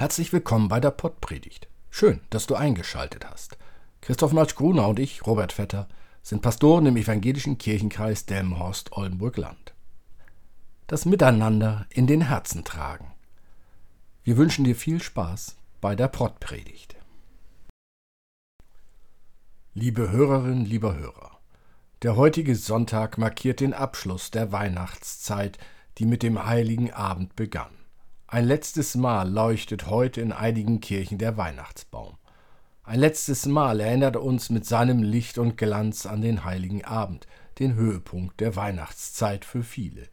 Herzlich willkommen bei der Pottpredigt. Schön, dass du eingeschaltet hast. Christoph Matsch-Gruner und ich, Robert Vetter, sind Pastoren im evangelischen Kirchenkreis Delmenhorst-Oldenburg-Land. Das Miteinander in den Herzen tragen. Wir wünschen dir viel Spaß bei der Pottpredigt. Liebe Hörerinnen, lieber Hörer, der heutige Sonntag markiert den Abschluss der Weihnachtszeit, die mit dem heiligen Abend begann. Ein letztes Mal leuchtet heute in einigen Kirchen der Weihnachtsbaum. Ein letztes Mal erinnert uns mit seinem Licht und Glanz an den heiligen Abend, den Höhepunkt der Weihnachtszeit für viele.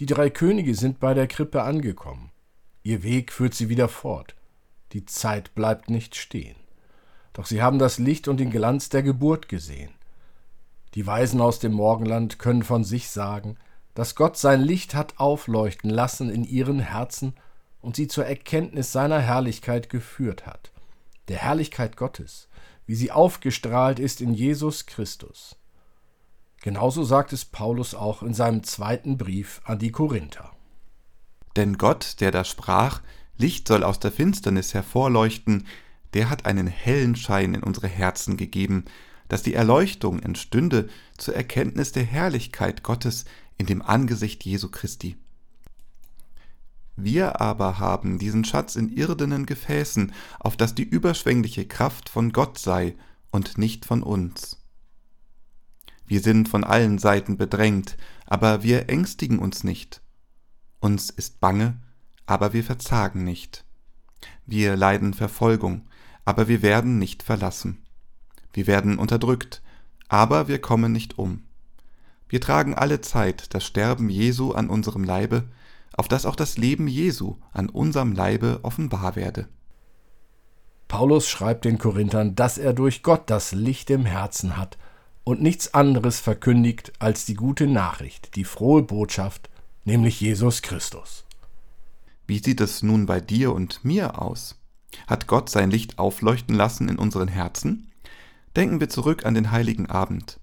Die drei Könige sind bei der Krippe angekommen. Ihr Weg führt sie wieder fort. Die Zeit bleibt nicht stehen. Doch sie haben das Licht und den Glanz der Geburt gesehen. Die Weisen aus dem Morgenland können von sich sagen, dass Gott sein Licht hat aufleuchten lassen in ihren Herzen und sie zur Erkenntnis seiner Herrlichkeit geführt hat, der Herrlichkeit Gottes, wie sie aufgestrahlt ist in Jesus Christus. Genauso sagt es Paulus auch in seinem zweiten Brief an die Korinther. Denn Gott, der da sprach, Licht soll aus der Finsternis hervorleuchten, der hat einen hellen Schein in unsere Herzen gegeben, dass die Erleuchtung entstünde zur Erkenntnis der Herrlichkeit Gottes in dem Angesicht Jesu Christi. Wir aber haben diesen Schatz in irdenen Gefäßen, auf dass die überschwängliche Kraft von Gott sei und nicht von uns. Wir sind von allen Seiten bedrängt, aber wir ängstigen uns nicht. Uns ist bange, aber wir verzagen nicht. Wir leiden Verfolgung, aber wir werden nicht verlassen. Wir werden unterdrückt, aber wir kommen nicht um. Wir tragen alle Zeit das Sterben Jesu an unserem Leibe, auf dass auch das Leben Jesu an unserem Leibe offenbar werde. Paulus schreibt den Korinthern, dass er durch Gott das Licht im Herzen hat und nichts anderes verkündigt als die gute Nachricht, die frohe Botschaft, nämlich Jesus Christus. Wie sieht es nun bei dir und mir aus? Hat Gott sein Licht aufleuchten lassen in unseren Herzen? Denken wir zurück an den heiligen Abend.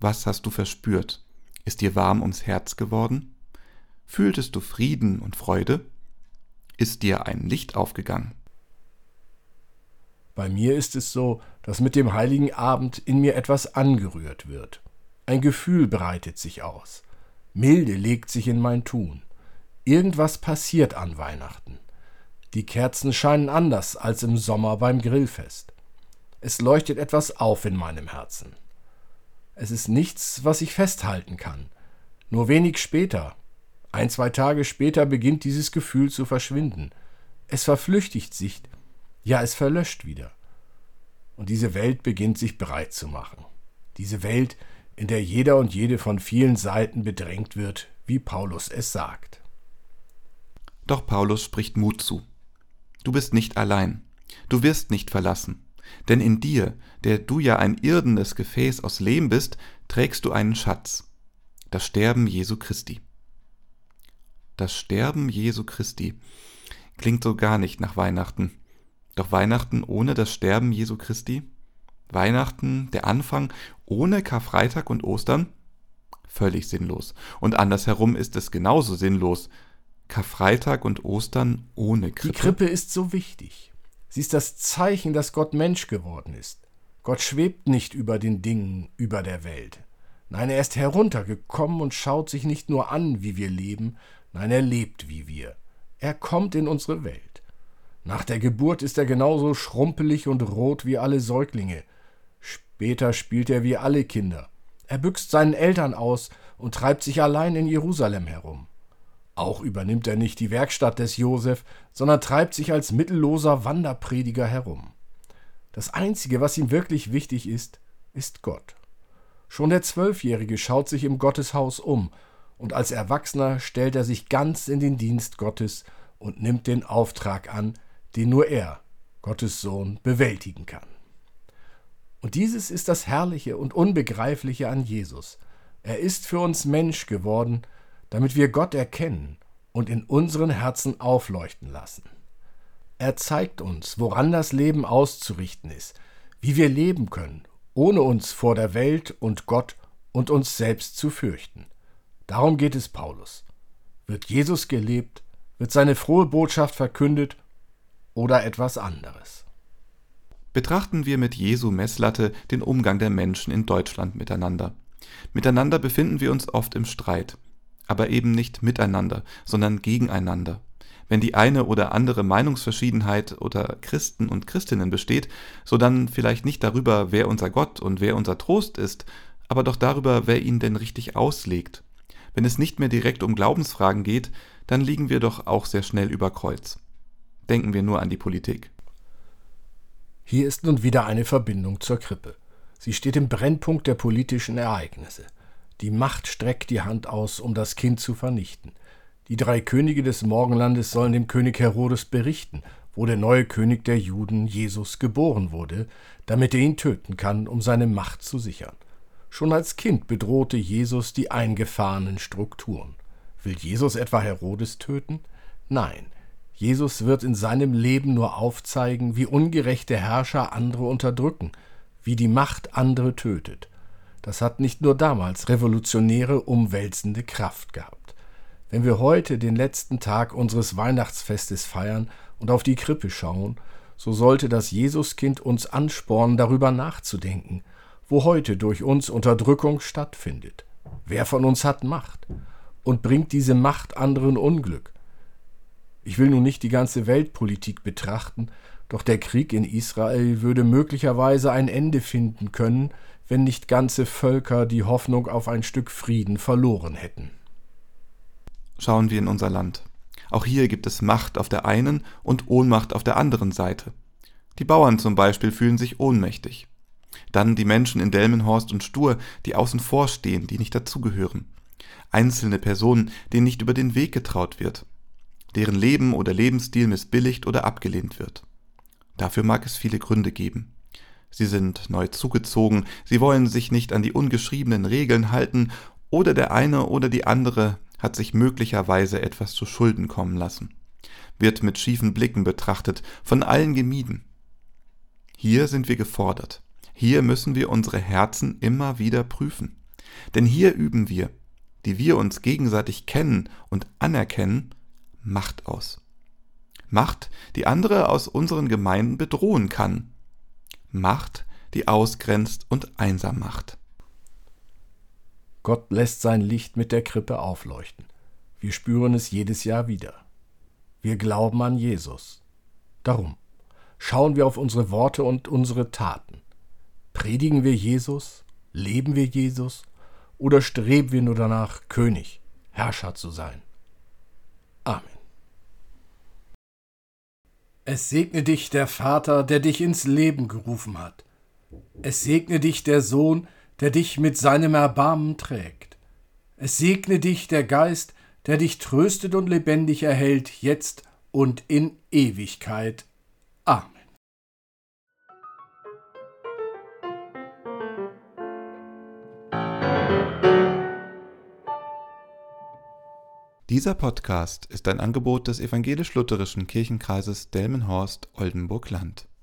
Was hast du verspürt? Ist dir warm ums Herz geworden? Fühltest du Frieden und Freude? Ist dir ein Licht aufgegangen? Bei mir ist es so, dass mit dem heiligen Abend in mir etwas angerührt wird. Ein Gefühl breitet sich aus. Milde legt sich in mein Tun. Irgendwas passiert an Weihnachten. Die Kerzen scheinen anders als im Sommer beim Grillfest. Es leuchtet etwas auf in meinem Herzen. Es ist nichts, was ich festhalten kann. Nur wenig später, ein, zwei Tage später, beginnt dieses Gefühl zu verschwinden. Es verflüchtigt sich, ja, es verlöscht wieder. Und diese Welt beginnt sich breit zu machen. Diese Welt, in der jeder und jede von vielen Seiten bedrängt wird, wie Paulus es sagt. Doch Paulus spricht Mut zu. Du bist nicht allein. Du wirst nicht verlassen. Denn in dir, der du ja ein irdenes Gefäß aus Lehm bist, trägst du einen Schatz, das Sterben Jesu Christi. Das Sterben Jesu Christi klingt so gar nicht nach Weihnachten. Doch Weihnachten ohne das Sterben Jesu Christi? Weihnachten, der Anfang ohne Karfreitag und Ostern? Völlig sinnlos. Und andersherum ist es genauso sinnlos. Karfreitag und Ostern ohne Krippe. Die Krippe ist so wichtig. Sie ist das Zeichen, dass Gott Mensch geworden ist. Gott schwebt nicht über den Dingen, über der Welt. Nein, er ist heruntergekommen und schaut sich nicht nur an, wie wir leben, nein, er lebt wie wir. Er kommt in unsere Welt. Nach der Geburt ist er genauso schrumpelig und rot wie alle Säuglinge. Später spielt er wie alle Kinder. Er büxt seinen Eltern aus und treibt sich allein in Jerusalem herum. Auch übernimmt er nicht die Werkstatt des Josef, sondern treibt sich als mittelloser Wanderprediger herum. Das Einzige, was ihm wirklich wichtig ist, ist Gott. Schon der Zwölfjährige schaut sich im Gotteshaus um, und als Erwachsener stellt er sich ganz in den Dienst Gottes und nimmt den Auftrag an, den nur er, Gottes Sohn, bewältigen kann. Und dieses ist das Herrliche und Unbegreifliche an Jesus. Er ist für uns Mensch geworden, damit wir Gott erkennen und in unseren Herzen aufleuchten lassen. Er zeigt uns, woran das Leben auszurichten ist, wie wir leben können, ohne uns vor der Welt und Gott und uns selbst zu fürchten. Darum geht es Paulus. Wird Jesus gelebt, wird seine frohe Botschaft verkündet, oder etwas anderes. Betrachten wir mit Jesu Messlatte den Umgang der Menschen in Deutschland miteinander. Miteinander befinden wir uns oft im Streit, aber eben nicht miteinander, sondern gegeneinander. Wenn die eine oder andere Meinungsverschiedenheit oder Christen und Christinnen besteht, so dann vielleicht nicht darüber, wer unser Gott und wer unser Trost ist, aber doch darüber, wer ihn denn richtig auslegt. Wenn es nicht mehr direkt um Glaubensfragen geht, dann liegen wir doch auch sehr schnell über Kreuz. Denken wir nur an die Politik. Hier ist nun wieder eine Verbindung zur Krippe. Sie steht im Brennpunkt der politischen Ereignisse. Die Macht streckt die Hand aus, um das Kind zu vernichten. Die drei Könige des Morgenlandes sollen dem König Herodes berichten, wo der neue König der Juden, Jesus, geboren wurde, damit er ihn töten kann, um seine Macht zu sichern. Schon als Kind bedrohte Jesus die eingefahrenen Strukturen. Will Jesus etwa Herodes töten? Nein, Jesus wird in seinem Leben nur aufzeigen, wie ungerechte Herrscher andere unterdrücken, wie die Macht andere tötet. Das hat nicht nur damals revolutionäre, umwälzende Kraft gehabt. Wenn wir heute den letzten Tag unseres Weihnachtsfestes feiern und auf die Krippe schauen, so sollte das Jesuskind uns anspornen, darüber nachzudenken, wo heute durch uns Unterdrückung stattfindet. Wer von uns hat Macht und bringt diese Macht anderen Unglück? Ich will nun nicht die ganze Weltpolitik betrachten, doch der Krieg in Israel würde möglicherweise ein Ende finden können, wenn nicht ganze Völker die Hoffnung auf ein Stück Frieden verloren hätten. Schauen wir in unser Land. Auch hier gibt es Macht auf der einen und Ohnmacht auf der anderen Seite. Die Bauern zum Beispiel fühlen sich ohnmächtig. Dann die Menschen in Delmenhorst und Stur, die außen vor stehen, die nicht dazugehören. Einzelne Personen, denen nicht über den Weg getraut wird deren Leben oder Lebensstil missbilligt oder abgelehnt wird. Dafür mag es viele Gründe geben. Sie sind neu zugezogen, sie wollen sich nicht an die ungeschriebenen Regeln halten, oder der eine oder die andere hat sich möglicherweise etwas zu Schulden kommen lassen, wird mit schiefen Blicken betrachtet, von allen gemieden. Hier sind wir gefordert, hier müssen wir unsere Herzen immer wieder prüfen, denn hier üben wir, die wir uns gegenseitig kennen und anerkennen, Macht aus. Macht, die andere aus unseren Gemeinden bedrohen kann. Macht, die ausgrenzt und einsam macht. Gott lässt sein Licht mit der Krippe aufleuchten. Wir spüren es jedes Jahr wieder. Wir glauben an Jesus. Darum schauen wir auf unsere Worte und unsere Taten. Predigen wir Jesus? Leben wir Jesus? Oder streben wir nur danach, König, Herrscher zu sein? Amen. Es segne dich der Vater, der dich ins Leben gerufen hat. Es segne dich der Sohn, der dich mit seinem Erbarmen trägt. Es segne dich der Geist, der dich tröstet und lebendig erhält, jetzt und in Ewigkeit. Amen. Dieser Podcast ist ein Angebot des evangelisch-lutherischen Kirchenkreises Delmenhorst-Oldenburg-Land